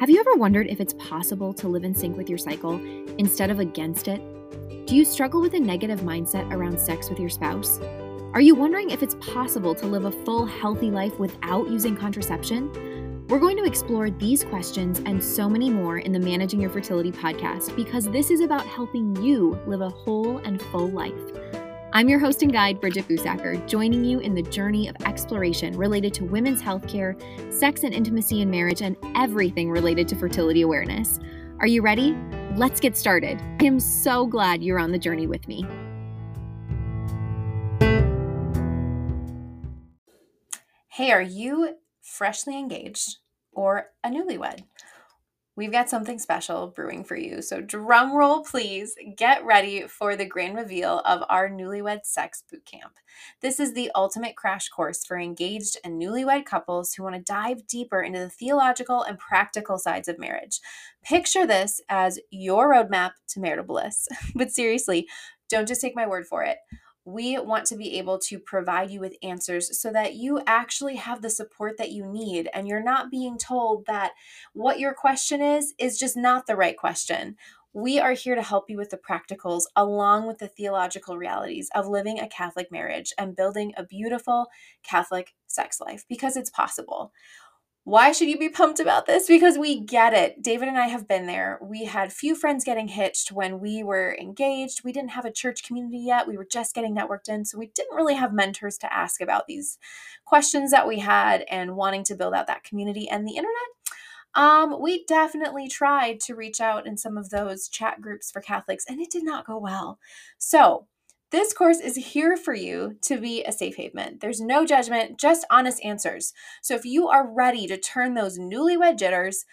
Have you ever wondered if it's possible to live in sync with your cycle instead of against it? Do you struggle with a negative mindset around sex with your spouse? Are you wondering if it's possible to live a full, healthy life without using contraception? We're going to explore these questions and so many more in the Managing Your Fertility podcast because this is about helping you live a whole and full life. I'm your host and guide, Bridget Busacker, joining you in the journey of exploration related to women's healthcare, sex and intimacy in marriage, and everything related to fertility awareness. Are you ready? Let's get started. I am so glad you're on the journey with me. Hey, are you freshly engaged or a newlywed? We've got something special brewing for you. So, drum roll, please. Get ready for the grand reveal of our Newlywed Sex Bootcamp. This is the ultimate crash course for engaged and newlywed couples who want to dive deeper into the theological and practical sides of marriage. Picture this as your roadmap to marital bliss. but seriously, don't just take my word for it we want to be able to provide you with answers so that you actually have the support that you need and you're not being told that what your question is is just not the right question. We are here to help you with the practicals along with the theological realities of living a Catholic marriage and building a beautiful Catholic sex life because it's possible. Why should you be pumped about this? Because we get it. David and I have been there. We had few friends getting hitched when we were engaged. We didn't have a church community yet. We were just getting networked in. So we didn't really have mentors to ask about these questions that we had and wanting to build out that community. And the internet, um, we definitely tried to reach out in some of those chat groups for Catholics, and it did not go well. So this course is here for you to be a safe haven. There's no judgment, just honest answers. So if you are ready to turn those newlywed jitters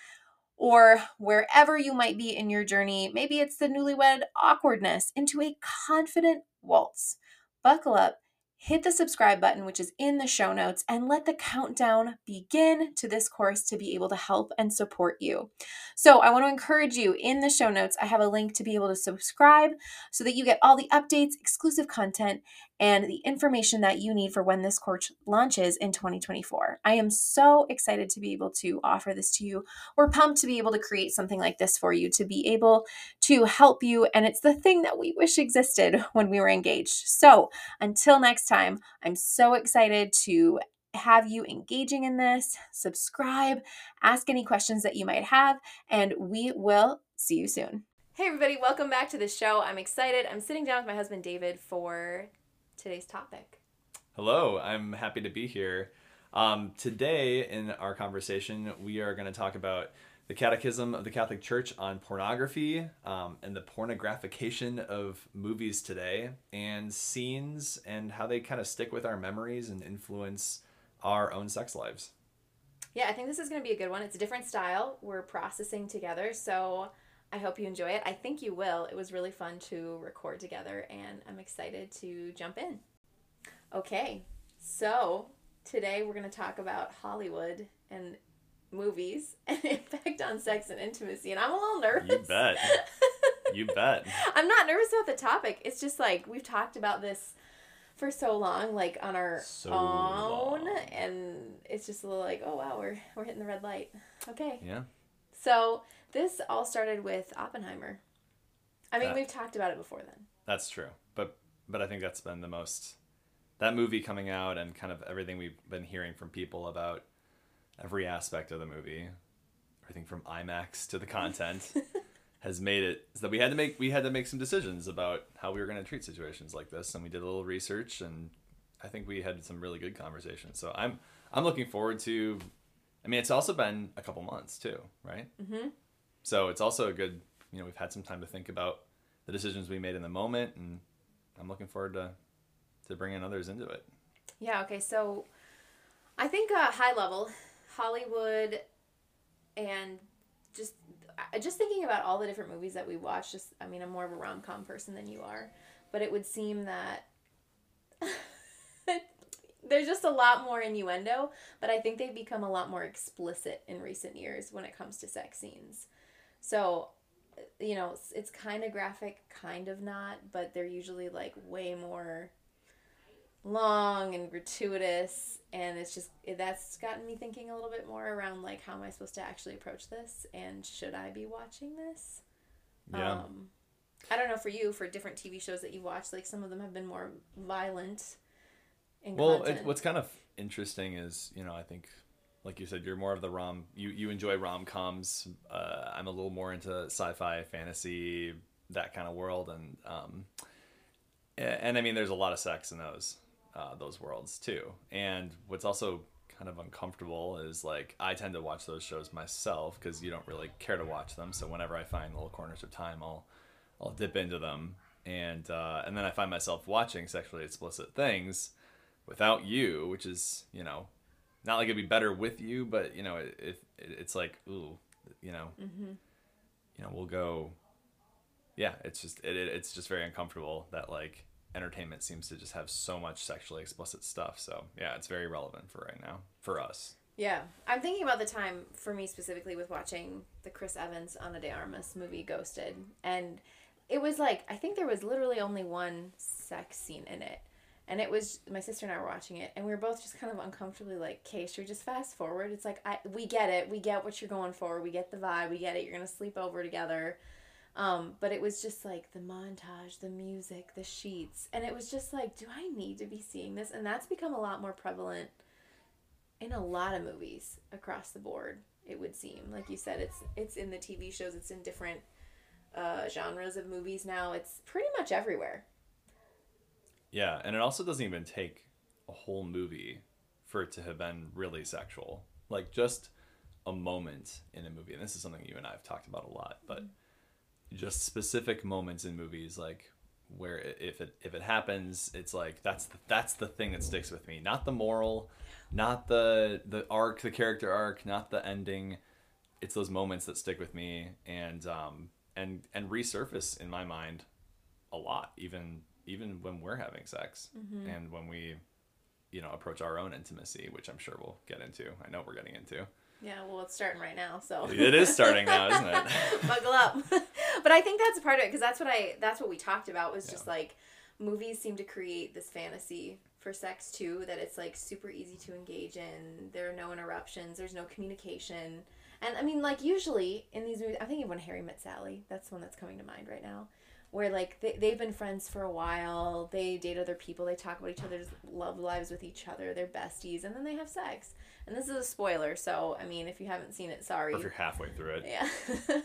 or wherever you might be in your journey, maybe it's the newlywed awkwardness, into a confident waltz, buckle up hit the subscribe button, which is in the show notes, and let the countdown begin to this course to be able to help and support you. So, I want to encourage you in the show notes, I have a link to be able to subscribe so that you get all the updates, exclusive content, and the information that you need for when this course launches in 2024. I am so excited to be able to offer this to you. We're pumped to be able to create something like this for you, to be able to help you. And it's the thing that we wish existed when we were engaged. So until next time, I'm so excited to have you engaging in this. Subscribe, ask any questions that you might have, and we will see you soon. Hey, everybody, welcome back to the show. I'm excited. I'm sitting down with my husband David for today's topic. Hello, I'm happy to be here. Um, today, in our conversation, we are going to talk about the Catechism of the Catholic Church on pornography um, and the pornographication of movies today, and scenes and how they kind of stick with our memories and influence our own sex lives. Yeah, I think this is going to be a good one. It's a different style. We're processing together, so I hope you enjoy it. I think you will. It was really fun to record together, and I'm excited to jump in. Okay, so today we're going to talk about Hollywood and movies and impact on sex and intimacy, and I'm a little nervous. You bet. you bet. I'm not nervous about the topic. It's just like we've talked about this for so long, like on our so own, long. and it's just a little like, oh wow, we're we're hitting the red light. Okay. Yeah. So this all started with Oppenheimer. I mean, that, we've talked about it before then. That's true. But but I think that's been the most that movie coming out and kind of everything we've been hearing from people about every aspect of the movie, everything from IMAX to the content has made it so that we had to make we had to make some decisions about how we were going to treat situations like this and we did a little research and I think we had some really good conversations. So I'm I'm looking forward to I mean, it's also been a couple months too, right? Mm-hmm. So it's also a good, you know, we've had some time to think about the decisions we made in the moment, and I'm looking forward to to bringing others into it. Yeah. Okay. So I think uh, high level Hollywood and just just thinking about all the different movies that we watch. Just I mean, I'm more of a rom com person than you are, but it would seem that. there's just a lot more innuendo, but I think they've become a lot more explicit in recent years when it comes to sex scenes. So, you know, it's, it's kind of graphic, kind of not, but they're usually like way more long and gratuitous and it's just that's gotten me thinking a little bit more around like how am i supposed to actually approach this and should i be watching this Yeah. um i don't know for you for different tv shows that you watch like some of them have been more violent Well, it, what's kind of interesting is, you know, I think, like you said, you're more of the rom. You you enjoy rom coms. Uh, I'm a little more into sci-fi, fantasy, that kind of world, and um, and I mean, there's a lot of sex in those uh, those worlds too. And what's also kind of uncomfortable is like I tend to watch those shows myself because you don't really care to watch them. So whenever I find little corners of time, I'll I'll dip into them, and uh, and then I find myself watching sexually explicit things without you, which is you know not like it'd be better with you, but you know it, it, it's like ooh, you know, mm-hmm. you know we'll go. Yeah, it's just it, it, it's just very uncomfortable that like entertainment seems to just have so much sexually explicit stuff. So yeah, it's very relevant for right now for us. Yeah, I'm thinking about the time for me specifically with watching the Chris Evans Ana de Armas movie Ghosted, and it was like I think there was literally only one sex scene in it, and it was my sister and I were watching it, and we were both just kind of uncomfortably like, "Okay, should we just fast forward?" It's like I we get it, we get what you're going for, we get the vibe, we get it. You're gonna sleep over together. Um, but it was just like the montage, the music, the sheets, and it was just like, do I need to be seeing this? And that's become a lot more prevalent in a lot of movies across the board it would seem like you said it's it's in the tv shows it's in different uh, genres of movies now it's pretty much everywhere Yeah, and it also doesn't even take a whole movie for it to have been really sexual. Like just a moment in a movie, and this is something you and I have talked about a lot, but just specific moments in movies, like where if it if it happens, it's like that's the, that's the thing that sticks with me, not the moral, not the the arc, the character arc, not the ending. It's those moments that stick with me and um and and resurface in my mind a lot even even when we're having sex mm-hmm. and when we you know approach our own intimacy which i'm sure we'll get into. I know we're getting into. Yeah well it's starting right now so. It is starting now isn't it? Buckle up. But i think that's part of it because that's what i that's what we talked about was just like movies seem to create this fantasy for sex too that it's like super easy to engage in. There are no interruptions. There's no communication. And i mean like usually in these movies i'm thinking of when harry met sally that's the one that's coming to mind right now where like they, they've been friends for a while they date other people they talk about each other's love lives with each other they're besties and then they have sex. And this is a spoiler so i mean if you haven't seen it sorry. Or if you're halfway through it. Yeah.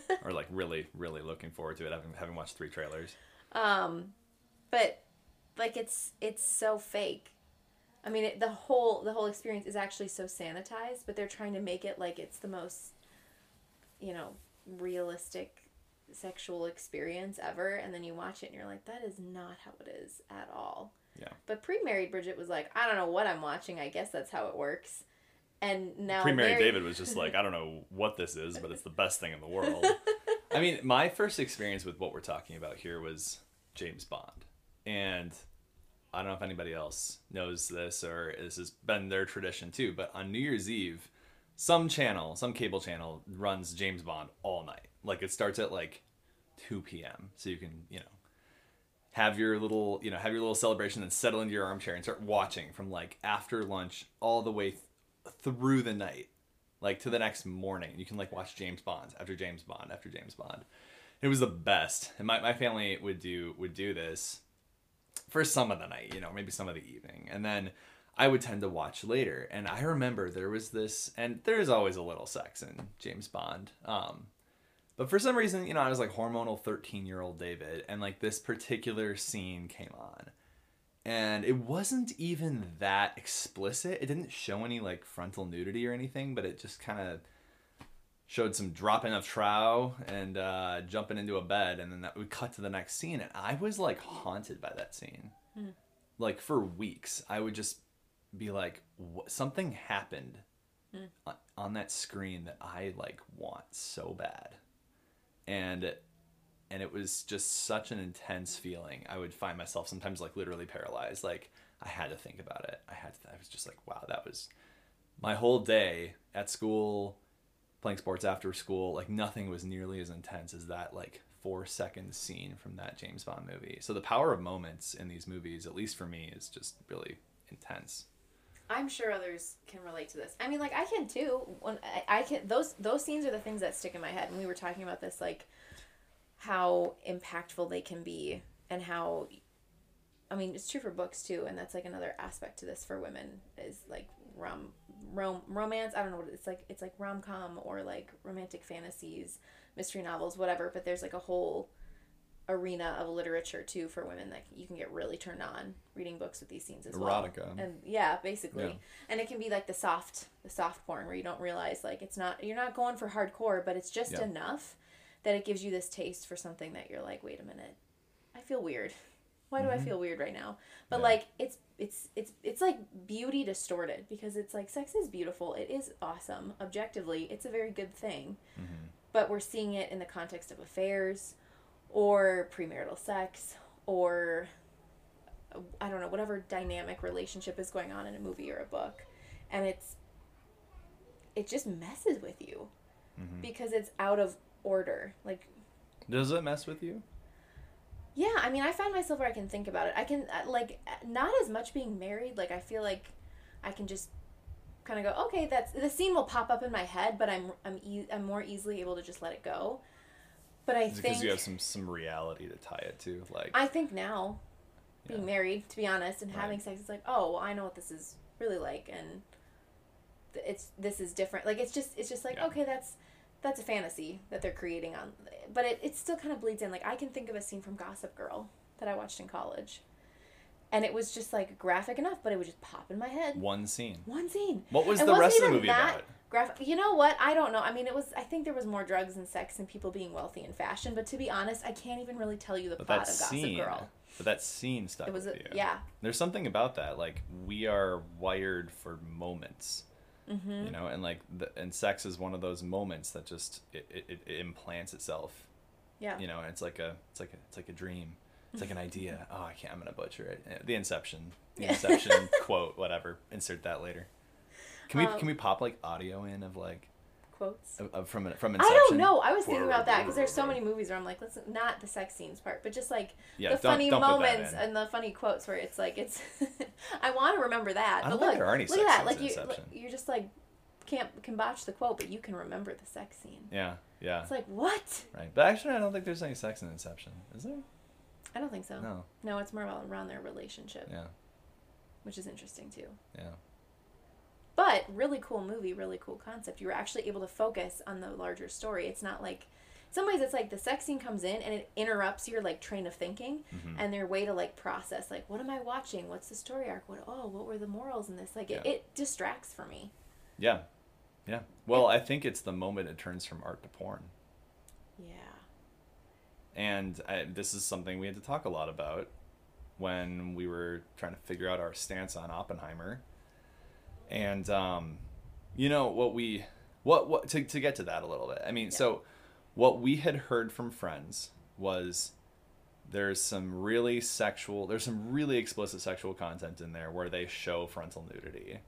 Or like really really looking forward to it having having watched three trailers. Um, but like it's it's so fake. I mean, it, the whole the whole experience is actually so sanitized, but they're trying to make it like it's the most, you know, realistic sexual experience ever. And then you watch it and you're like, that is not how it is at all. Yeah. But pre-married Bridget was like, I don't know what I'm watching. I guess that's how it works. And now pre-married Mary- david was just like i don't know what this is but it's the best thing in the world i mean my first experience with what we're talking about here was james bond and i don't know if anybody else knows this or this has been their tradition too but on new year's eve some channel some cable channel runs james bond all night like it starts at like 2 p.m so you can you know have your little you know have your little celebration and settle into your armchair and start watching from like after lunch all the way th- through the night like to the next morning. You can like watch james bond after james bond after james bond. It was the best. And my, my family would do would do this for some of the night you know maybe some of the evening. And then i would tend to watch later. And i remember there was this and there's always a little sex in james bond. Um but for some reason, you know, I was like hormonal 13 year old David, and like this particular scene came on. And it wasn't even that explicit. It didn't show any like frontal nudity or anything, but it just kind of showed some dropping of trow and uh, jumping into a bed. And then that we cut to the next scene. And I was like haunted by that scene. Like for weeks, I would just be like, something happened on, on that screen that I like want so bad and and it was just such an intense feeling. I would find myself sometimes like literally paralyzed. Like i had to think about it. I had to i was just like wow that was my whole day at school playing sports after school. Like nothing was nearly as intense as that like four second scene from that james bond movie. So the power of moments in these movies at least for me is just really intense. I'm sure others can relate to this. I mean, like I can too. When I, I can, those those scenes are the things that stick in my head. And we were talking about this, like how impactful they can be, and how, I mean, it's true for books too. And that's like another aspect to this for women is like rom rom romance. I don't know what it's like. It's like rom com or like romantic fantasies, mystery novels, whatever. But there's like a whole arena of literature too for women that you can get really turned on reading books with these scenes as well. Erotica. And yeah, basically. Yeah. And it can be like the soft the soft porn where you don't realize like it's not you're not going for hardcore, but it's just Yeah. enough that it gives you this taste for something that you're like, wait a minute. I feel weird. Why do I feel weird right now? But Mm-hmm. Yeah. like it's it's it's it's like beauty distorted because it's like sex is beautiful. It is awesome. Objectively, it's a very good thing Mm-hmm. but we're seeing it in the context of affairs or premarital sex or I don't know, whatever dynamic relationship is going on in a movie or a book. And it's it just messes with you Mm-hmm. because it's out of order. Like Does it mess with you? yeah, I mean, I find myself where I can think about it. I can uh, like not as much being married. Like I feel like I can just kind of go, okay, that's the scene will pop up in my head, but I'm I'm e- I'm more easily able to just let it go. But I Is think because you have some some reality to tie it to? Like I think now, being Yeah. married, to be honest, and having Right. sex, it's like, oh, well, I know what this is really like, and th- it's this is different. Like it's just it's just like Yeah. okay, that's that's a fantasy that they're creating on, but it, it still kind of bleeds in. Like I can think of a scene from Gossip Girl that I watched in college, and it was just like graphic enough, but it would just pop in my head. one scene. One scene. What was It the rest of the movie that about? Graphic. You know what? I don't know. I mean, it was. I think there was more drugs and sex and people being wealthy and fashion. But to be honest, I can't even really tell you the But plot that of Gossip scene, Girl. but that scene stuff. It was a, yeah. There's something about that. Like we are wired for moments, Mm-hmm. you know, and like the, and sex is one of those moments that just it, it, it implants itself. Yeah. You know, and it's like a it's like a it's like a dream. It's like an idea. Oh, I can't. I'm gonna butcher it. The Inception. The. Inception quote. Whatever. Insert that later. Can we Um, can we pop like audio in of like Quotes. of, of from from I Inception? don't know. I was thinking about that because there's so many movies where I'm like, let's not the sex scenes part, but just like Yeah, the don't- funny don't moments and the funny quotes where it's like it's. I want to remember that, I don't but think look, there are any look at that. Like you, you're just like can't can botch the quote, but you can remember the sex scene. Yeah. Yeah. It's like what? Right. But actually, I don't think there's any sex in Inception. Is there? I don't think so. No. No, it's more about around their relationship, Yeah. which is interesting too. Yeah. But really cool movie, really cool concept. You were actually able to focus on the larger story. It's not like in some ways it's like the sex scene comes in and it interrupts your like train of thinking Mhm. and their way to like process like what am I watching? What's the story arc? What oh, what were the morals in this? Like it, it distracts for me. Yeah. Yeah. Well, I think it's the moment it turns from art to porn. Yeah. And I, this is something we had to talk a lot about when we were trying to figure out our stance on Oppenheimer. And um, you know what we what what to to get to that a little bit. I mean, so what we had heard from friends was there's some really sexual there's some really explicit sexual content in there where they show frontal nudity.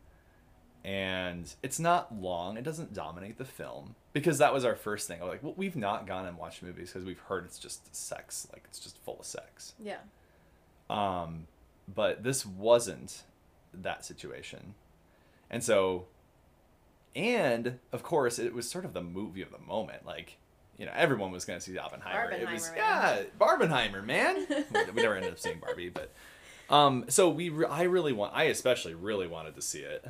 And it's not long. It doesn't dominate the film because that was our first thing. Like, well, we've not gone and watched movies because we've heard it's just sex, like it's just full of sex. Yeah. Um, but this wasn't that situation. And so, and of course, it was sort of the movie of the moment. Like, you know, everyone was going to see Oppenheimer. it was, Barbenheimer, yeah, Barbenheimer, man. we never ended up seeing Barbie, but, um, so we, re- I really want, I especially really wanted to see it.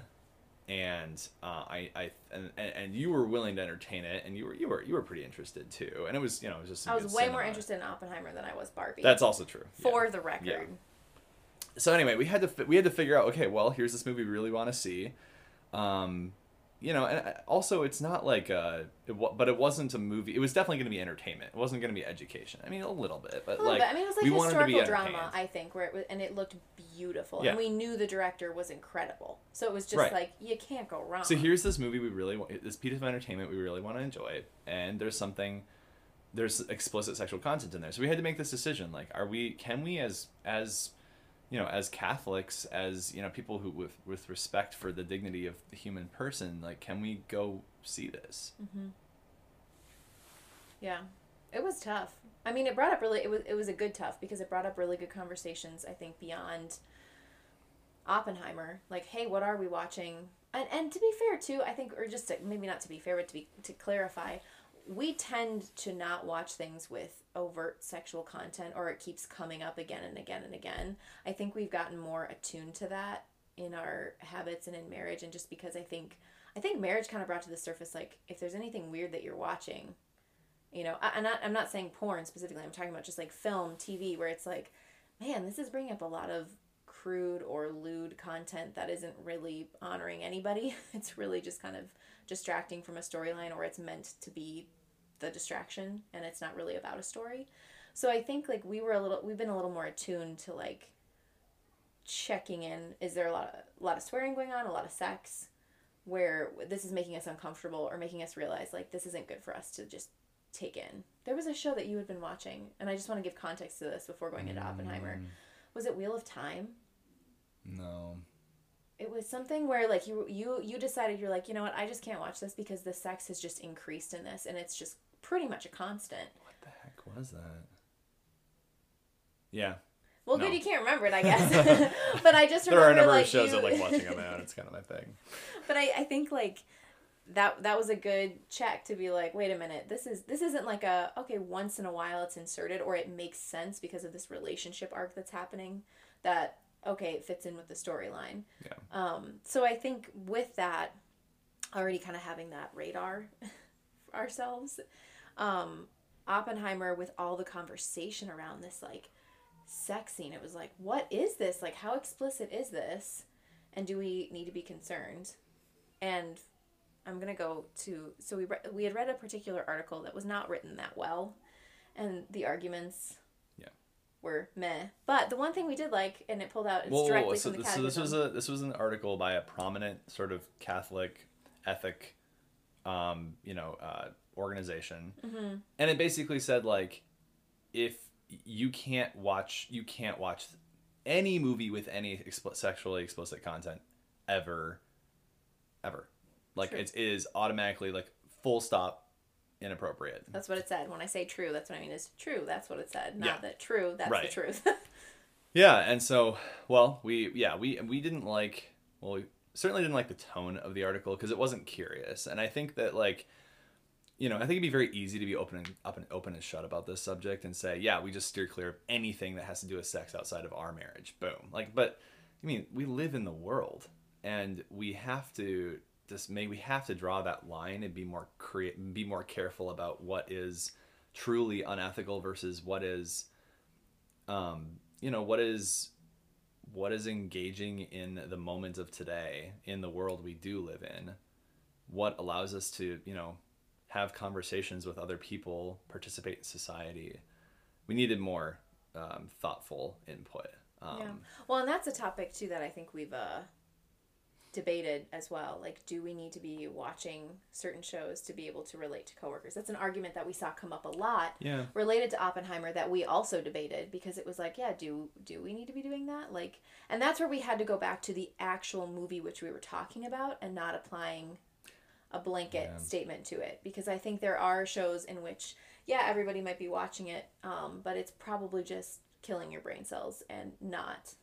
And uh, I, I, and, and you were willing to entertain it, and you were, you were, you were pretty interested too. And it was, you know, it was just. I was way more interested in Oppenheimer than I was Barbie. That's also true. yeah. for the record. so anyway, we had to fi- we had to figure out. Okay, well, here's this movie we really want to see. Um, you know, and uh, also it's not like uh, it, wa- but it wasn't a movie. It was definitely going to be entertainment. It wasn't going to be education. I mean, a little bit, but little like bit. I mean, it was like we wanted to be historical drama. I think, where it was, and it looked beautiful, Yeah. and we knew the director was incredible. So it was just Right. like you can't go wrong. So here's this movie we really want. This piece of entertainment we really want to enjoy, and there's something. There's explicit sexual content in there, so we had to make this decision. Like, are we? Can we, as as you know, as Catholics, as you know, people who with with respect for the dignity of the human person, like, can we go see this? Mm-hmm. Yeah, it was tough. I mean, it brought up really it was it was a good tough because it brought up really good conversations. I think beyond Oppenheimer, like, hey, what are we watching? And and to be fair too, I think, or just to, maybe not to be fair, but to be to clarify, we tend to not watch things with overt sexual content, or it keeps coming up again and again and again. I think we've gotten more attuned to that in our habits and in marriage, and just because I think I think marriage kind of brought to the surface like if there's anything weird that you're watching, you know, I, I'm not I'm not saying porn specifically. I'm talking about just like film, TV, where it's like, man, this is bringing up a lot of crude or lewd content that isn't really honoring anybody. It's really just kind of distracting from a storyline or it's meant to be the distraction and it's not really about a story. So I think like we were a little we've been a little more attuned to like checking in is there a lot of a lot of swearing going on, a lot of sex where this is making us uncomfortable or making us realize like this isn't good for us to just take in. There was a show that you had been watching and I just want to give context to this before going into mm. Oppenheimer. Was it Wheel of Time? No. it was something where like you you you decided you're like you know what I just can't watch this because the sex has just increased in this and it's just pretty much a constant. What the heck was that? Yeah. Well, No. good you can't remember it, I guess. but I just There are a remember number like of shows you, I like watching on that. It's kind of my thing. but I I think like that that was a good check to be like wait a minute this is this isn't like a okay once in a while it's inserted or it makes sense because of this relationship arc that's happening that okay it fits in with the storyline Yeah. um so i think with that already kind of having that radar for ourselves um oppenheimer with all the conversation around this like sex scene it was like what is this like how explicit is this and do we need to be concerned and i'm going to go to so we re- we had read a particular article that was not written that well and the arguments. Were meh but the one thing we did like and it pulled out it's Whoa, whoa, directly whoa. So, from the so this was a this was an article by a prominent sort of Catholic ethic, um, you know, uh, organization, Mm-hmm. and it basically said like, if you can't watch you can't watch any movie with any expl- sexually explicit content ever, ever, like True. it is automatically like full stop inappropriate. That's what it said. When I say true, that's what I mean is true. That's what it said. Not Yeah. that true, that's Right. the truth. Yeah, and so well, we yeah we we didn't like well we certainly didn't like the tone of the article because it wasn't curious, and I think that like you know I think it'd be very easy to be open and up and open and shut about this subject and say yeah we just steer clear of anything that has to do with sex outside of our marriage. Boom. Like, but I mean we live in the world, and we have to just may we have to draw that line and be more create be more careful about what is truly unethical versus what is um you know what is what is engaging in the moment of today in the world we do live in what allows us to you know have conversations with other people participate in society we needed more um, thoughtful input um, yeah. Well, and that's a topic too that I think we've uh, debated as well. Like, do we need to be watching certain shows to be able to relate to coworkers? That's an argument that we saw come up a lot yeah related to Oppenheimer that we also debated because it was like, yeah, do do we need to be doing that? Like, and that's where we had to go back to the actual movie which we were talking about and not applying a blanket Yeah. statement to it because I think there are shows in which yeah, everybody might be watching it, um, but it's probably just killing your brain cells and not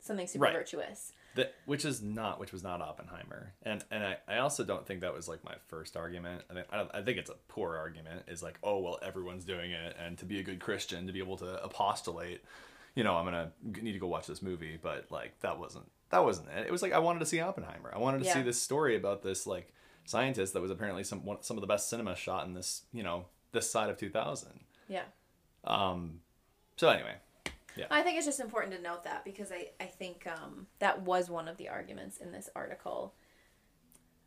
something super Right. virtuous. That which is not which was not Oppenheimer, and and I, I also don't think that was like my first argument. I think I, don't- I think it's a poor argument. Is like oh well everyone's doing it, and to be a good Christian to be able to apostolate, you know I'm gonna need to go watch this movie. But like that wasn't that wasn't it. It was like I wanted to see Oppenheimer. I wanted to see this story about this like scientist that was apparently some one, some of the best cinema shot in this you know this side of 2000. Yeah. Um, so anyway, I think it's just important to note that because I, I think um, that was one of the arguments in this article.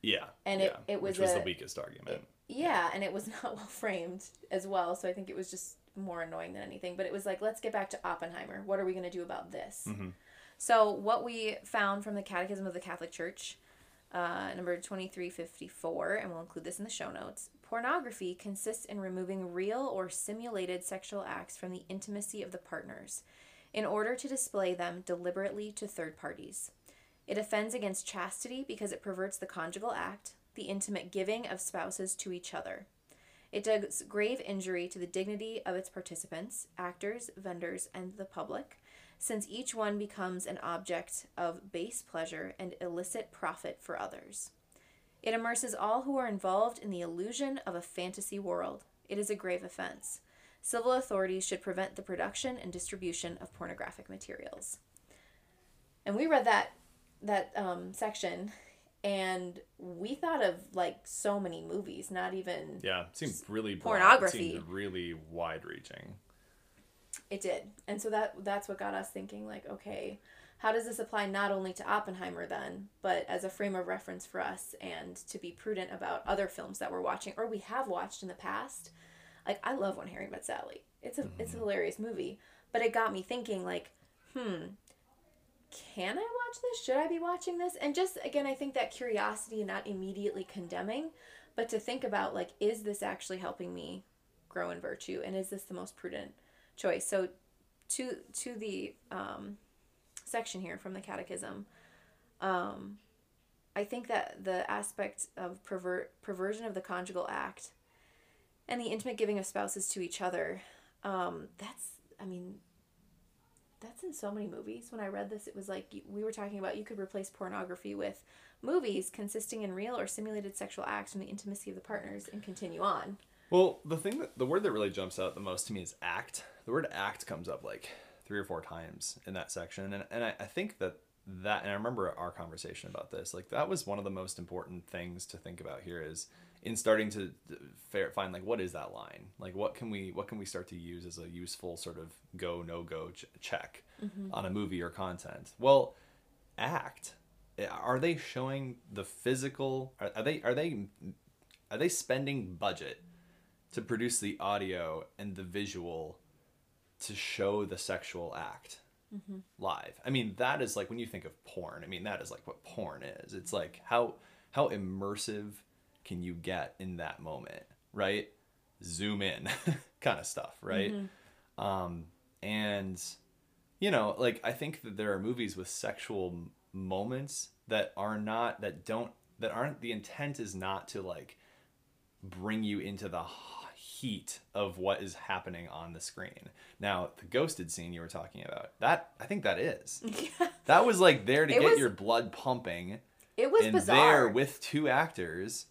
yeah, And it- yeah, it was which was a- the weakest argument. Yeah, and it was not well framed as well, so I think it was just more annoying than anything. But it was like, let's get back to Oppenheimer. What are we going to do about this? Mhm. So, what we found from the Catechism of the Catholic Church, uh, number 2354, and we'll include this in the show notes pornography consists in removing real or simulated sexual acts from the intimacy of the partners in order to display them deliberately to third parties. It offends against chastity because it perverts the conjugal act, the intimate giving of spouses to each other. It does grave injury to the dignity of its participants, actors, vendors, and the public, since each one becomes an object of base pleasure and illicit profit for others. It immerses all who are involved in the illusion of a fantasy world. It is a grave offense. Civil authorities should prevent the production and distribution of pornographic materials. And we read that that um, section, and we thought of like so many movies, not even Yeah, it seemed really broad. pornography. It seemed really wide reaching. It did. And so that that's what got us thinking like, okay, how does this apply not only to Oppenheimer then, but as a frame of reference for us and to be prudent about other films that we're watching or we have watched in the past? Like I love When Harry Met Sally. It's a it's a hilarious movie, but it got me thinking like, hmm, can I watch this? Should I be watching this? And just again, I think that curiosity and not immediately condemning, but to think about like, is this actually helping me grow in virtue, and is this the most prudent choice? So, to to the um, section here from the Catechism, um, I think that the aspect of perversion of the conjugal act and the intimate giving of spouses to each other, um, that's I mean that's in so many movies. When I read this, it was like we were talking about you could replace pornography with movies consisting in real or simulated sexual acts from the intimacy of the partners and continue on. Well, the thing that the word that really jumps out the most to me is act. The word act comes up like three or four times in that section, and and I, I think that that and I remember our conversation about this. Like that was one of the most important things to think about here is in starting to find like what is that line? Like what can we what can we start to use as a useful sort of go no go ch- check mm-hmm. on a movie or content? Well, act. Eh, are they showing the physical? Are, are they are they are they spending budget to produce the audio and the visual to show the sexual act live. I mean, that is like when you think of porn. I mean, that is like what porn is. It's like how how immersive can you get in that moment, right? Zoom in, kind of stuff, right? Um, and you know, like I think that there are movies with sexual moments that are not that don't that aren't the intent is not to like bring you into the heat of what is happening on the screen. Now, the ghosted scene you were talking about, that I think that is. That was like there to It get was- your blood pumping It was and bizarre. there with two actors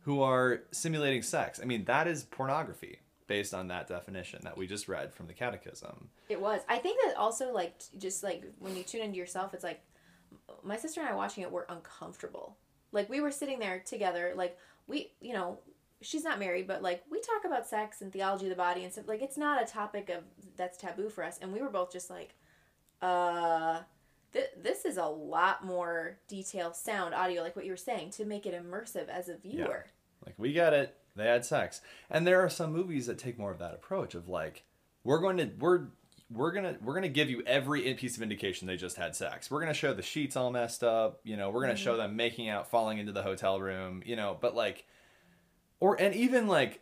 who are simulating sex. I mean, that is pornography based on that definition that we just read from the catechism. It was. I think that also like just like when you tune into yourself, it's like my sister and I watching it were uncomfortable. Like we were sitting there together, like we, you know, she's not married, but like we talk about sex and theology of the body and stuff. Like it's not a topic of that's taboo for us, and we were both just like, uh. Th- this is a lot more detail, sound, audio, like what you were saying, to make it immersive as a viewer. Like we get it. They had sex. And there are some movies that take more of that approach of like we're going to we're we're gonna we're gonna give you every piece of indication they just had sex. We're gonna show the sheets all messed up. You know, we're gonna show them making out, falling into the hotel room. You know, but like, or and even like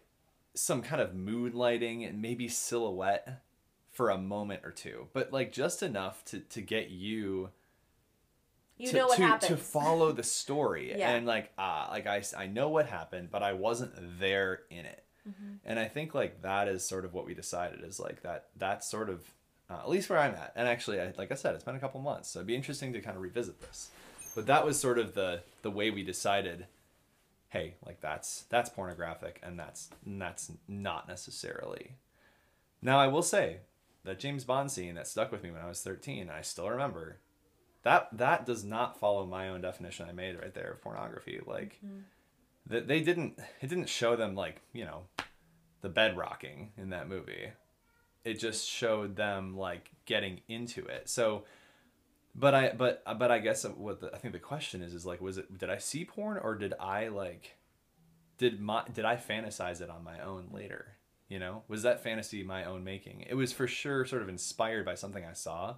some kind of mood lighting and maybe silhouette for a moment or two, but like just enough to to get you You to, know what to, happens. to follow the story Yeah. and like ah like I, I know what happened but i wasn't there in it Mm-hmm. and i think like that is sort of what we decided is like that that's sort of uh, at least where i'm at and actually I, like i said it's been a couple months so it'd be interesting to kind of revisit this but that was sort of the the way we decided hey like that's that's pornographic and that's and that's not necessarily now i will say that james bond scene that stuck with me when i was 13 and i still remember that that does not follow my own definition I made right there of pornography. Like, mm-hmm. that they didn't. It didn't show them like you know, the bed rocking in that movie. It just showed them like getting into it. So, but I but but I guess what the, I think the question is is like was it did I see porn or did I like did my did I fantasize it on my own later? You know, was that fantasy my own making? It was for sure sort of inspired by something I saw.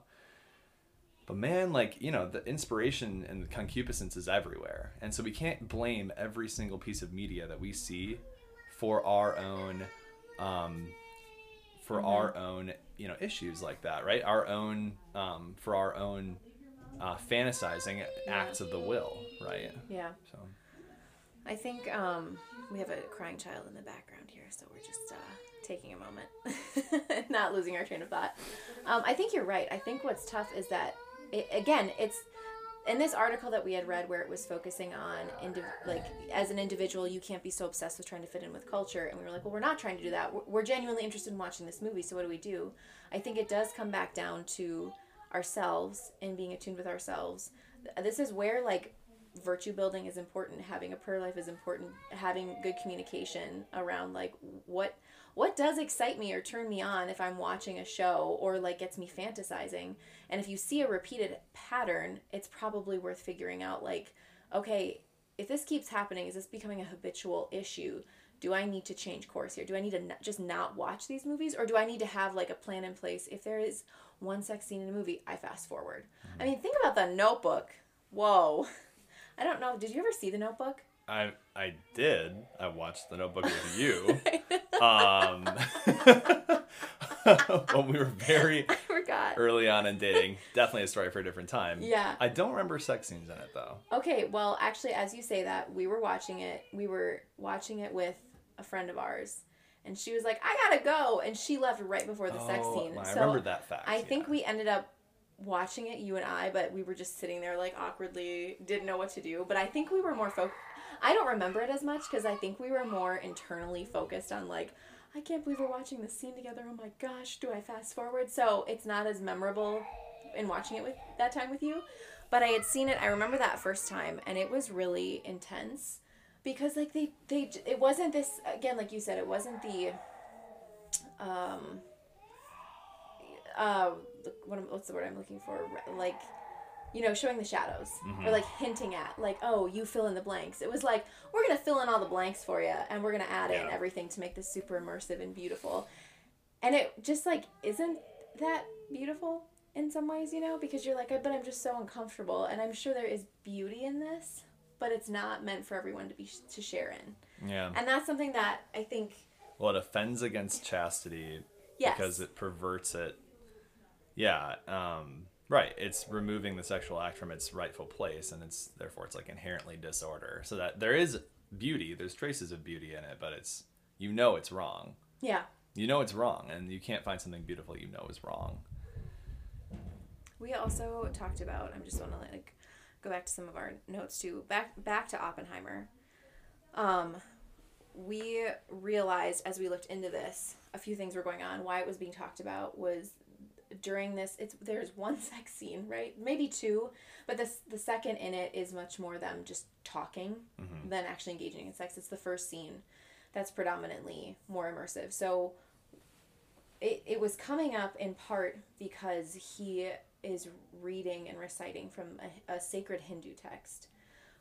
But man, like, you know, the inspiration and the concupiscence is everywhere. And so we can't blame every single piece of media that we see for our own um for our own, you know, issues like that, right? Our own um for our own uh fantasizing acts of the will, right? Yeah. So I think um, we have a crying child in the background here, so we're just uh, taking a moment, not losing our train of thought. Um, I think you're right. I think what's tough is that, it, again, it's in this article that we had read where it was focusing on indiv- like as an individual you can't be so obsessed with trying to fit in with culture and we were like well we're not trying to do that. We're, we're genuinely interested in watching this movie so what do we do? I think it does come back down to ourselves and being attuned with ourselves. This is where like virtue building is important having a prayer life is important having good communication around like what what does excite me or turn me on if i'm watching a show or like gets me fantasizing? And if you see a repeated pattern it's probably worth figuring out like okay if this keeps happening is this becoming a habitual issue? Do i need to change course here? Do i need to n- just not watch these movies? Or do i need to have like a plan in place? If there is one sex scene in a movie i fast forward. Mm-hmm. I mean think about the notebook. Whoa. I don't know. Did you ever see The Notebook? I I did. I watched The Notebook with you. um, when we were very early on in dating. Definitely a story for a different time. Yeah. I don't remember sex scenes in it though. Okay, well, actually, as you say that, we were watching it. We were watching it with a friend of ours, and she was like, "I gotta go," and she left right before the sex Oh, scene. I so remember that fact. I think yeah. we ended up watching it, you and I, but we were just sitting there like awkwardly, didn't know what to do. But I think we were more focused. I don't remember it as much because I think we were more internally focused on like, I can't believe we're watching this scene together. Oh my gosh, do I fast forward? So it's not as memorable in watching it with that time with you. But I had seen it. I remember that first time, and it was really intense because like they they it wasn't this again like you said it wasn't the um uh what what's the word I'm looking for like you know showing the shadows or like hinting at like oh you fill in the blanks it was like we're gonna fill in all the blanks for you and we're gonna add in everything to make this super immersive and beautiful and it just like isn't that beautiful in some ways you know because you're like but i'm just so uncomfortable and i'm sure there is beauty in this but it's not meant for everyone to be to share in Yeah. and that's something that i think Well, it offends against chastity yes because it perverts it. Yeah. Um, right. It's removing the sexual act from its rightful place, and it's therefore it's like inherently disorder. So that there is beauty. There's traces of beauty in it, but it's you know it's wrong. yeah You know it's wrong, and you can't find something beautiful you know is wrong. We also talked about. I'm just want to like go back to some of our notes too. Back back to Oppenheimer. Um, we realized as we looked into this, a few things were going on. Why it was being talked about was during this. It's there's one sex scene, right? Maybe two, but this the second in it is much more them just talking mm-hmm. than actually engaging in sex. It's the first scene that's predominantly more immersive. So it, it was coming up in part because he is reading and reciting from a, a sacred Hindu text,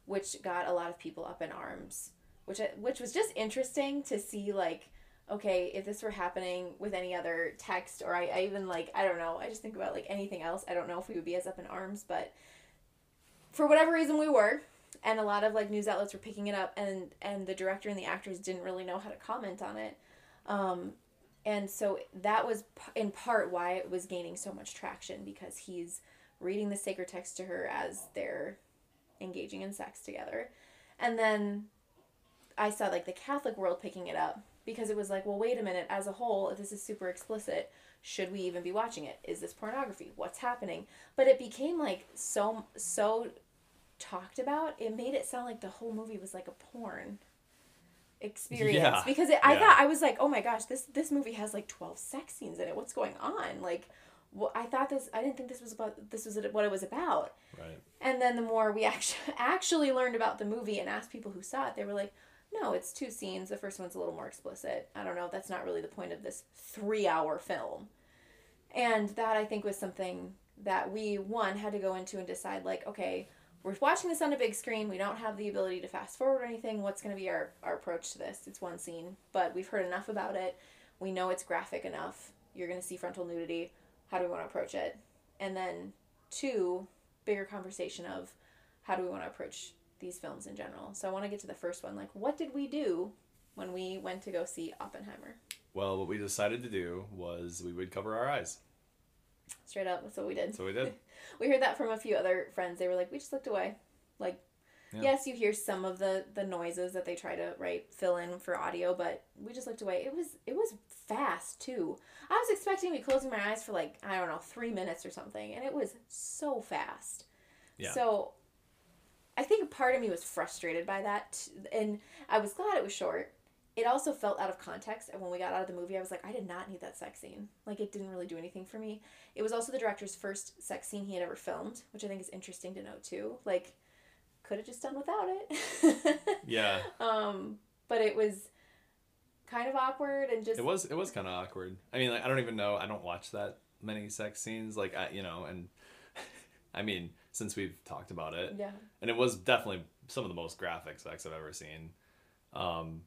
which got a lot of people up in arms, which I, which was just interesting to see like okay if this were happening with any other text or I, I even like I don't know I just think about like anything else I don't know if we would be as up in arms but for whatever reason we were. And a lot of like news outlets were picking it up and and the director and the actors didn't really know how to comment on it. Um, and so that was in part why it was gaining so much traction because he's reading the sacred text to her as they're engaging in sex together. And then i saw like the catholic world picking it up because it was like well wait a minute as a whole if this is super explicit should we even be watching it is this pornography what's happening but it became like so so talked about it made it sound like the whole movie was like a porn experience Yeah, because it, I yeah. thought I was like, oh my gosh, this this movie has like twelve sex scenes in it. What's going on? Like, well, I thought this. I didn't think this was about. This was what it was about. Right. And then the more we actually actually learned about the movie and asked people who saw it, they were like, no, it's two scenes. The first one's a little more explicit. I don't know. That's not really the point of this three hour film. And that I think was something that we one had to go into and decide like, okay, we're watching this on a big screen. We don't have the ability to fast forward or anything. What's going to be our, our approach to this? It's one scene, but we've heard enough about it. We know it's graphic enough. You're going to see frontal nudity. How do we want to approach it? And then two, bigger conversation of how do we want to approach these films in general. So I want to get to the first one. Like, what did we do when we went to go see Oppenheimer? Well, what we decided to do was we would cover our eyes. Straight up, that's what we did. So we did. We heard that from a few other friends. They were like, we just looked away. Like, Yeah. Yes, you hear some of the the noises that they try to right fill in for audio, but we just looked away. It was it was fast too. I was expecting to be closing my eyes for like I don't know three minutes or something, and it was so fast. Yeah. So I think part of me was frustrated by that, and I was glad it was short. It also felt out of context, and when we got out of the movie, I was like, I did not need that sex scene. Like, it didn't really do anything for me. It was also the director's first sex scene he had ever filmed, which I think is interesting to note too. Like, could have just done without it. Yeah. um, but it was kind of awkward and just It was it was kind of awkward. I mean, like I don't even know. I don't watch that many sex scenes. Like I, you know, and I mean, since we've talked about it, yeah. and it was definitely some of the most graphic sex I've ever seen. Um,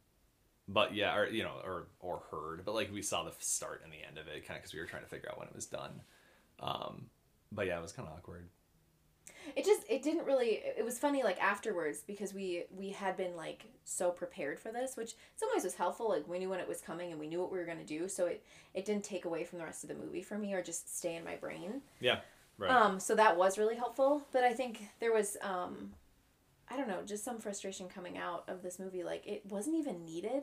but yeah, or you know, or or heard, but like we saw the start and the end of it, kind of because we were trying to figure out when it was done. Um, but yeah, it was kind of awkward. it just it didn't really it was funny like afterwards because we we had been like so prepared for this which in some ways was helpful like we knew when it was coming and we knew what we were going to do so it it didn't take away from the rest of the movie for me or just stay in my brain Yeah, right. um so that was really helpful but i think there was um i don't know just some frustration coming out of this movie like it wasn't even needed.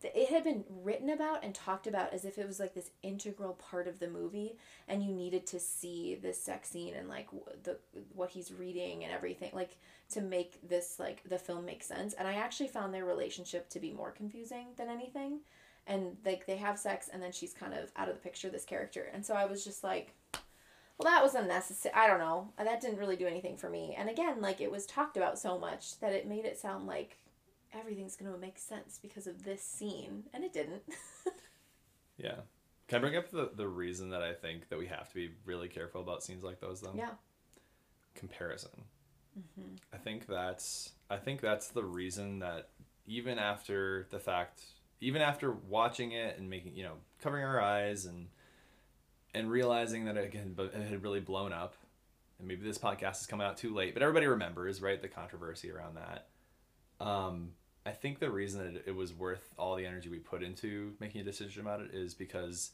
It had been written about and talked about as if it was like this integral part of the movie and you needed to see this sex scene and like the what he's reading and everything like to make this like the film make sense. And i actually found their relationship to be more confusing than anything. And like they have sex and then she's kind of out of the picture this character. And so i was just like well that was unnecessary i don't know uh, that didn't really do anything for me and again like it was talked about so much that it made it sound like everything's going to make sense because of this scene and it didn't yeah. Can I bring up the the reason that I think that we have to be really careful about scenes like those though? yeah comparison. Mm-hmm. I think that's I think that's the reason that even after the fact, even after watching it and making you know covering our eyes and and realizing that it had, it had really blown up, and maybe this podcast is coming out too late, but everybody remembers right the controversy around that. Um, I think the reason that it, was worth all the energy we put into making a decision about it is because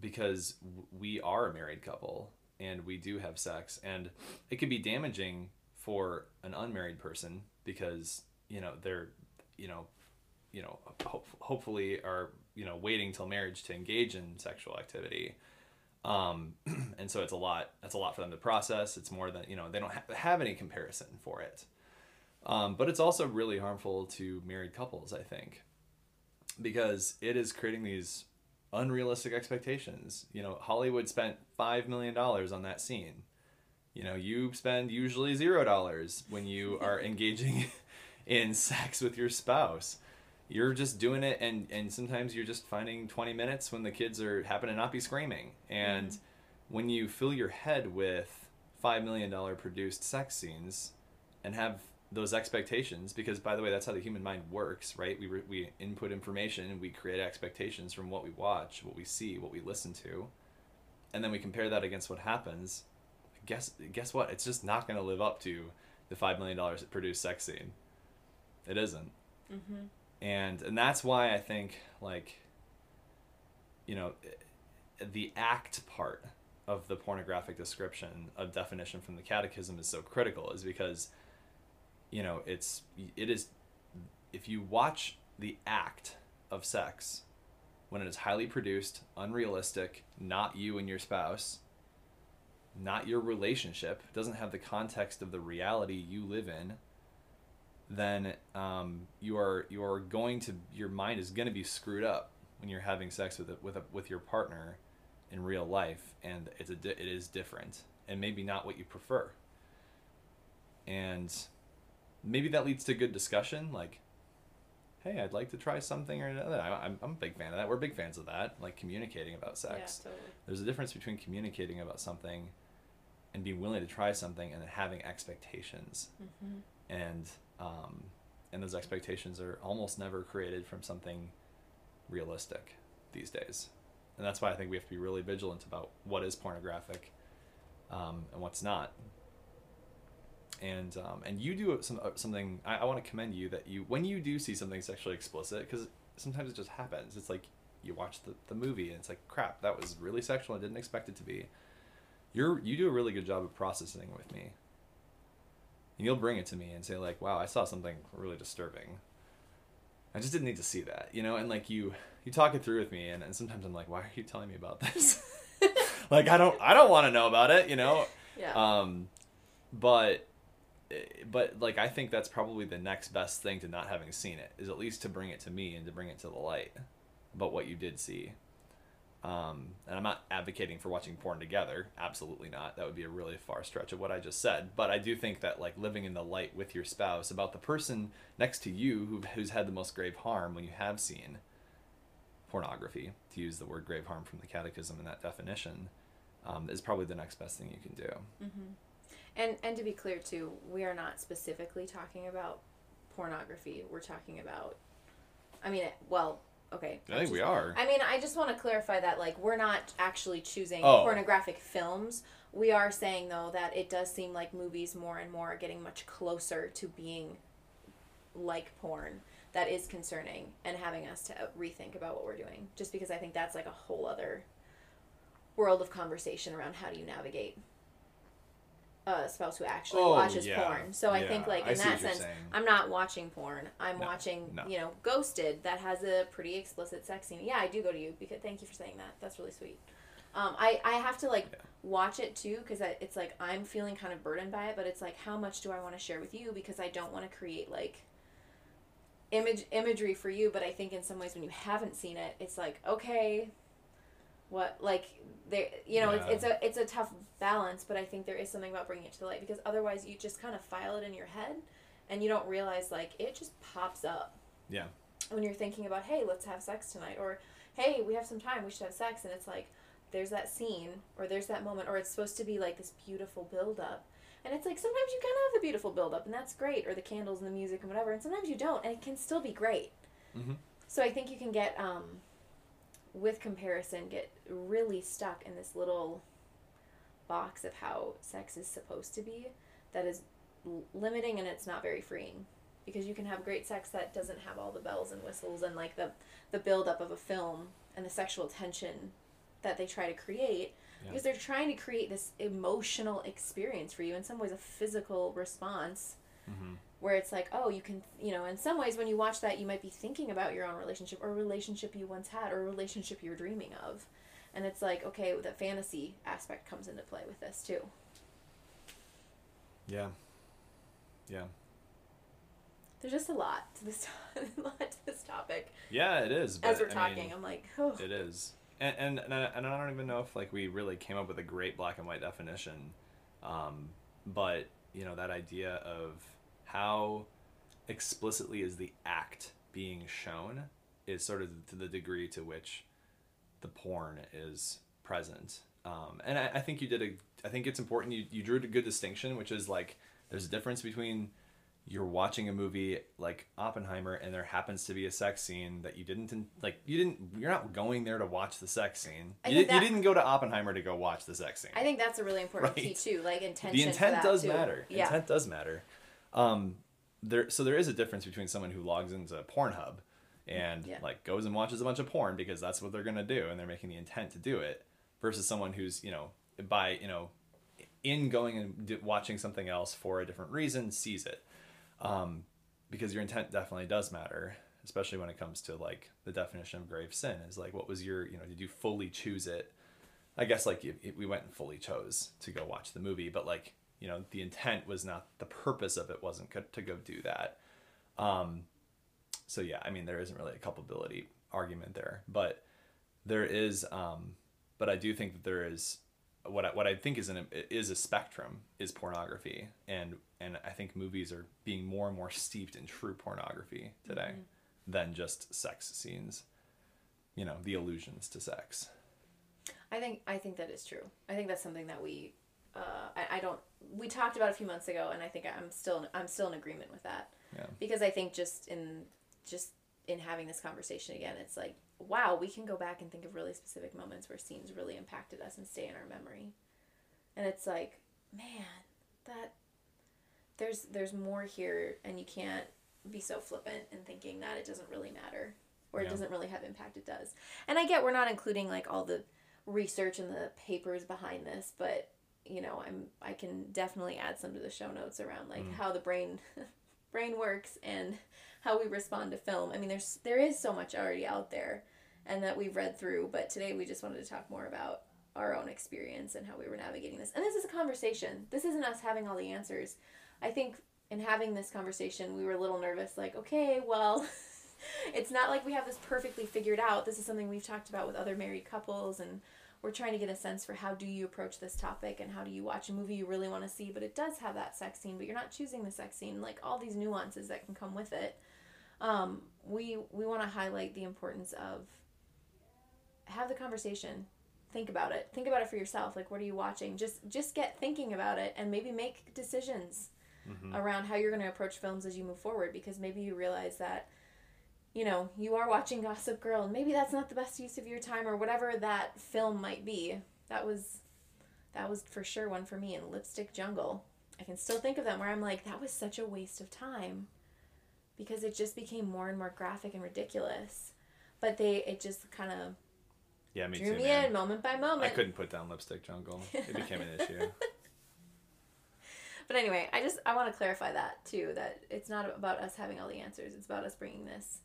because we are a married couple and we do have sex and it could be damaging for an unmarried person because you know they're you know you know ho- hopefully are you know waiting till marriage to engage in sexual activity um, and so it's a lot that's a lot for them to process it's more than you know they don't ha- have any comparison for it um, but it's also really harmful to married couples i think because it is creating these unrealistic expectations. You know, Hollywood spent five million dollars on that scene. You know, you spend usually zero dollars when you are engaging in sex with your spouse. You're just doing it, and and sometimes you're just finding twenty minutes when the kids are happen to not be screaming. And when you fill your head with five million dollar produced sex scenes, and have those expectations because by the way that's how the human mind works right? We, re- we input information and we create expectations from what we watch what we see what we listen to and then we compare that against what happens. Guess guess what? It's just not going to live up to the five million dollars produced sex scene. It isn't. Mm-hmm. And and that's why i think like you know the act part of the pornographic description of definition from the catechism is so critical is because you know it's it is if you watch the act of sex when it is highly produced unrealistic not you and your spouse not your relationship doesn't have the context of the reality you live in then um, you are you are going to your mind is going to be screwed up when you're having sex with a, with a, with your partner in real life and it's a di- it is different and maybe not what you prefer. And maybe that leads to good discussion like hey i'd like to try something or another. I'm, I'm a big fan of that. We're big fans of that like communicating about sex. yeah totally. There's a difference between communicating about something and being willing to try something and having expectations. Mm-hmm. and um, and those expectations are almost never created from something realistic these days. And that's why i think we have to be really vigilant about what is pornographic um, and what's not. And um, and you do some uh, something I, I want to commend you that you when you do see something sexually explicit because sometimes it just happens. It's like you watch the, the movie and it's like crap that was really sexual. I didn't expect it to be. You're you do a really good job of processing with me and you'll bring it to me and say like, "Wow, I saw something really disturbing." I just didn't need to see that, you know, and like you you talk it through with me, and, and sometimes I'm like, "Why are you telling me about this?" like I don't I don't want to know about it, you know. Yeah. Um, but but like I think that's probably the next best thing to not having seen it is at least to bring it to me and to bring it to the light about what you did see. Um, and I'm not advocating for watching porn together. Absolutely not. That would be a really far stretch of what I just said. But I do think that like living in the light with your spouse about the person next to you who, who's had the most grave harm when you have seen pornography, to use the word grave harm from the catechism in that definition, um, is probably the next best thing you can do. Mm-hmm. And and to be clear too, we are not specifically talking about pornography. We're talking about. I mean, well, okay. I think we are. I mean, I just want to clarify that like we're not actually choosing Oh. pornographic films. We are saying though that it does seem like movies more and more are getting much closer to being like porn. That is concerning and having us to uh, rethink about what we're doing. Just because I think that's like a whole other world of conversation around how do you navigate a spouse who actually Oh, watches yeah. porn. So I Yeah, think like in that sense. I'm not watching porn. I'm No, watching, no. you know, Ghosted that has a pretty explicit sex scene. Yeah, I do go to you because thank you for saying that. That's really sweet. Um, I, I have to like Yeah. watch it too because it's like I'm feeling kind of burdened by it, but it's like how much do I want to share with you because I don't want to create like image imagery for you. But I think in some ways when you haven't seen it, it's like okay, what like there you know Yeah. it's, it's a it's a tough balance. But I think there is something about bringing it to the light because otherwise you just kind of file it in your head and you don't realize like it just pops up Yeah. when you're thinking about hey let's have sex tonight or hey we have some time we should have sex and it's like there's that scene or there's that moment or it's supposed to be like this beautiful build up and it's like sometimes you kind of have the beautiful build up and that's great or the candles and the music and whatever and sometimes you don't and it can still be great Mhm. so i think you can get um, with comparison get really stuck in this little box of how sex is supposed to be that is l- limiting and it's not very freeing because you can have great sex that doesn't have all the bells and whistles and like the the build up of a film and the sexual tension that they try to create Yeah. because they're trying to create this emotional experience for you in some ways a physical response Mm-hmm. Where it's like oh you can you know in some ways when you watch that you might be thinking about your own relationship or a relationship you once had or a relationship you're dreaming of and it's like okay the fantasy aspect comes into play with this too Yeah. Yeah. there's just a lot to this a lot to this topic Yeah, it is. But, as we're I talking mean, i'm like oh It is, and and and I, and I don't even know if like we really came up with a great black and white definition, um, but you know that idea of how explicitly is the act being shown is sort of to the degree to which the porn is present. Um, and I, I think you did a. I think it's important. You you drew a good distinction, which is like there's a difference between you're watching a movie like Oppenheimer and there happens to be a sex scene that you didn't like you didn't you're not going there to watch the sex scene. You, did, you that- didn't go to Oppenheimer to go watch the sex scene. i think that's a really important key too like intention the intent does too. matter. yeah Intent does matter. Um there so there is a difference between someone who logs into Pornhub and Yeah. like goes and watches a bunch of porn because that's what they're going to do and they're making the intent to do it versus someone who's, you know, by, you know, in going and d- watching something else for a different reason sees it. Um because your intent definitely does matter especially when it comes to like the definition of grave sin is like what was your you know did you fully choose it i guess like you, we went and fully chose to go watch the movie but like you know the intent was not the purpose of it wasn't to go do that. Um so yeah i mean there isn't really a culpability argument there but there is um but i do think that there is what I, what I think is an is a spectrum is pornography. And and I think movies are being more and more steeped in true pornography today than just sex scenes you know the allusions to sex. I think I think that is true. I think that's something that we, uh, I, I don't. We talked about a few months ago, and I think I'm still I'm still in agreement with that. Yeah. Because I think just in just in having this conversation again, it's like wow, we can go back and think of really specific moments where scenes really impacted us and stay in our memory, and it's like man, that there's there's more here, and you can't be so flippant in thinking that it doesn't really matter or it doesn't really have impact. It does, and I get we're not including like all the research and the papers behind this, but you know, I'm I can definitely add some to the show notes around like Mm. how the brain brain works and how we respond to film. I mean, there's there is so much already out there and that we've read through, but today we just wanted to talk more about our own experience and how we were navigating this. And this is a conversation. This isn't us having all the answers. I think in having this conversation, we were a little nervous like, okay, well, it's not like we have this perfectly figured out. This is something we've talked about with other married couples and we're trying to get a sense for how do you approach this topic and how do you watch a movie you really want to see but it does have that sex scene but you're not choosing the sex scene like all these nuances that can come with it um, we we want to highlight the importance of have the conversation think about it think about it for yourself like what are you watching just just get thinking about it and maybe make decisions Mhm. around how you're going to approach films as you move forward because maybe you realize that you know you are watching gossip girl and maybe that's not the best use of your time or whatever that film might be that was that was for sure one for me in lipstick jungle i can still think of them where i'm like that was such a waste of time because it just became more and more graphic and ridiculous but they it just kind of Yeah, me drew too, me man. in moment by moment. I couldn't put down Lipstick Jungle. It became an issue. But anyway, I just I want to clarify that too that it's not about us having all the answers. It's about us bringing this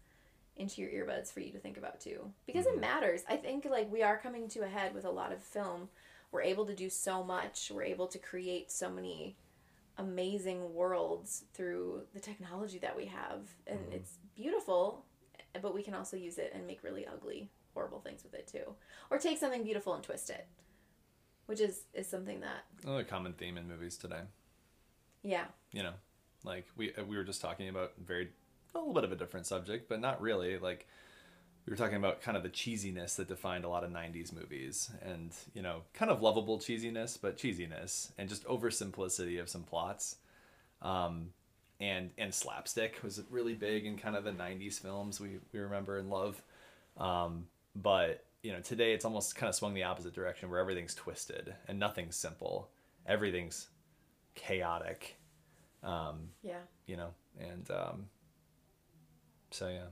into your earbuds for you to think about too because Mhm. it matters. I think like we are coming to a head with a lot of film. We're able to do so much. We're able to create so many amazing worlds through the technology that we have and Mhm. it's beautiful, but we can also use it and make really ugly horrible things with it too. Or take something beautiful and twist it. Which is is something that Another common theme in movies today. yeah, You know, like we uh, we were just talking about very a little bit of a different subject, but not really. Like we were talking about kind of the cheesiness that defined a lot of '90s movies, and you know, kind of lovable cheesiness, but cheesiness, and just oversimplicity of some plots. Um, and and slapstick was really big in kind of the '90s films we we remember and love. Um, but you know, today it's almost kind of swung the opposite direction, where everything's twisted and nothing's simple. Everything's chaotic. Um, yeah. you know, and um, so yeah.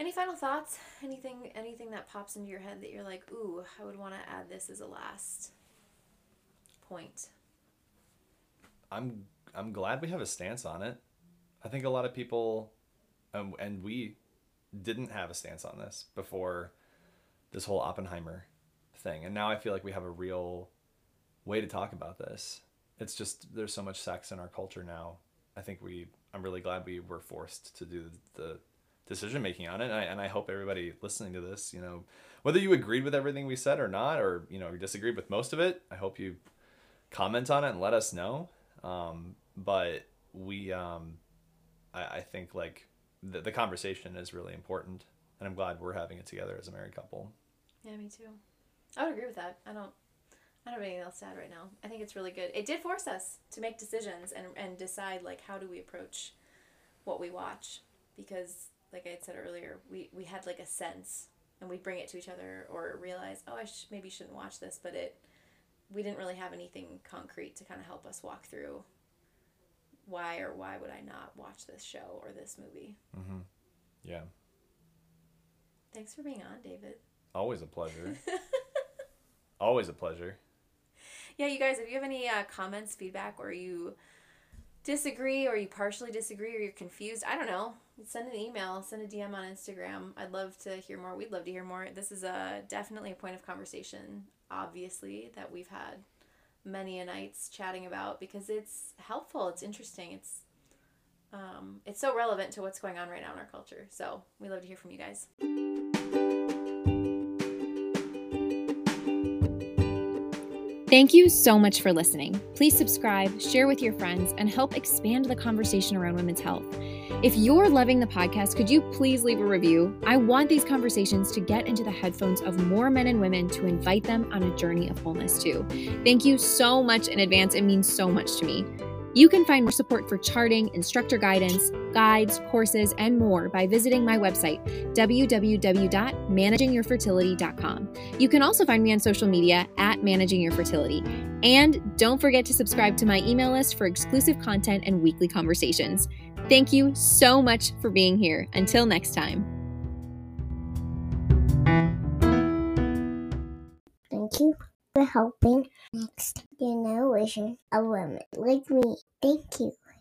Any final thoughts? Anything anything that pops into your head that you're like, ooh, I would want to add this as a last point. I'm I'm glad we have a stance on it. I think a lot of people, um, and we didn't have a stance on this before this whole Oppenheimer thing, and now I feel like we have a real way to talk about this. It's just there's so much sex in our culture now. I think we I'm really glad we were forced to do the decision making on it, and I, and I hope everybody listening to this, you know, whether you agreed with everything we said or not, or you know, you disagreed with most of it, I hope you comment on it and let us know. Um, but we, um, I, I think like the, the conversation is really important, and I'm glad we're having it together as a married couple. Yeah, me too. I would agree with that. I don't I don't have anything else to add right now. I think it's really good. It did force us to make decisions and, and decide like how do we approach what we watch because like I had said earlier, we, we had like a sense and we bring it to each other or realize, oh, I sh- maybe shouldn't watch this, but it we didn't really have anything concrete to kind of help us walk through why or why would I not watch this show or this movie. Mm-hmm. Yeah, Thanks for being on, David. always a pleasure. always a pleasure. Yeah, you guys, if you have any uh, comments, feedback, or you disagree, or you partially disagree, or you're confused, I don't know, send an email, send a DM on Instagram. I'd love to hear more. We'd love to hear more. This is a definitely a point of conversation, obviously, that we've had many a nights chatting about because it's helpful. It's interesting. It's um, it's so relevant to what's going on right now in our culture. So we love to hear from you guys. Thank you so much for listening. Please subscribe, share with your friends, and help expand the conversation around women's health. If you're loving the podcast, could you please leave a review? I want these conversations to get into the headphones of more men and women to invite them on a journey of wholeness too. Thank you so much in advance. It means so much to me. You can find more support for charting, instructor guidance, guides, courses, and more by visiting my website, www.managingyourfertility.com. You can also find me on social media at Managing Your Fertility. And don't forget to subscribe to my email list for exclusive content and weekly conversations. Thank you so much for being here. Until next time. Thank you helping next generation of women like me. Thank you.